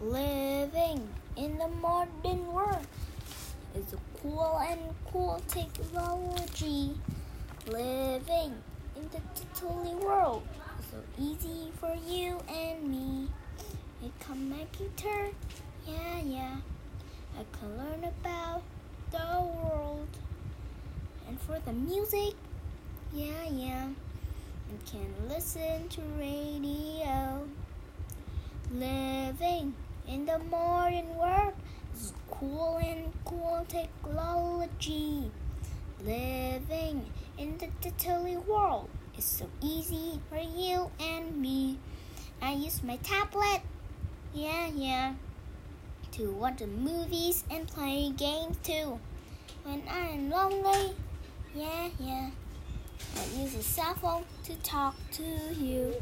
Living in the modern world is a cool and cool technology. Living in the totally world is so easy for you and me. A computer, yeah, yeah. I can learn about the world. And for the music, yeah, yeah. I can listen to radio. In the modern world is cool and cool technology. Living in the digitally world is so easy for you and me. I use my tablet, yeah, yeah, to watch the movies and play games too. When I am lonely, yeah, yeah, I use a cell phone to talk to you.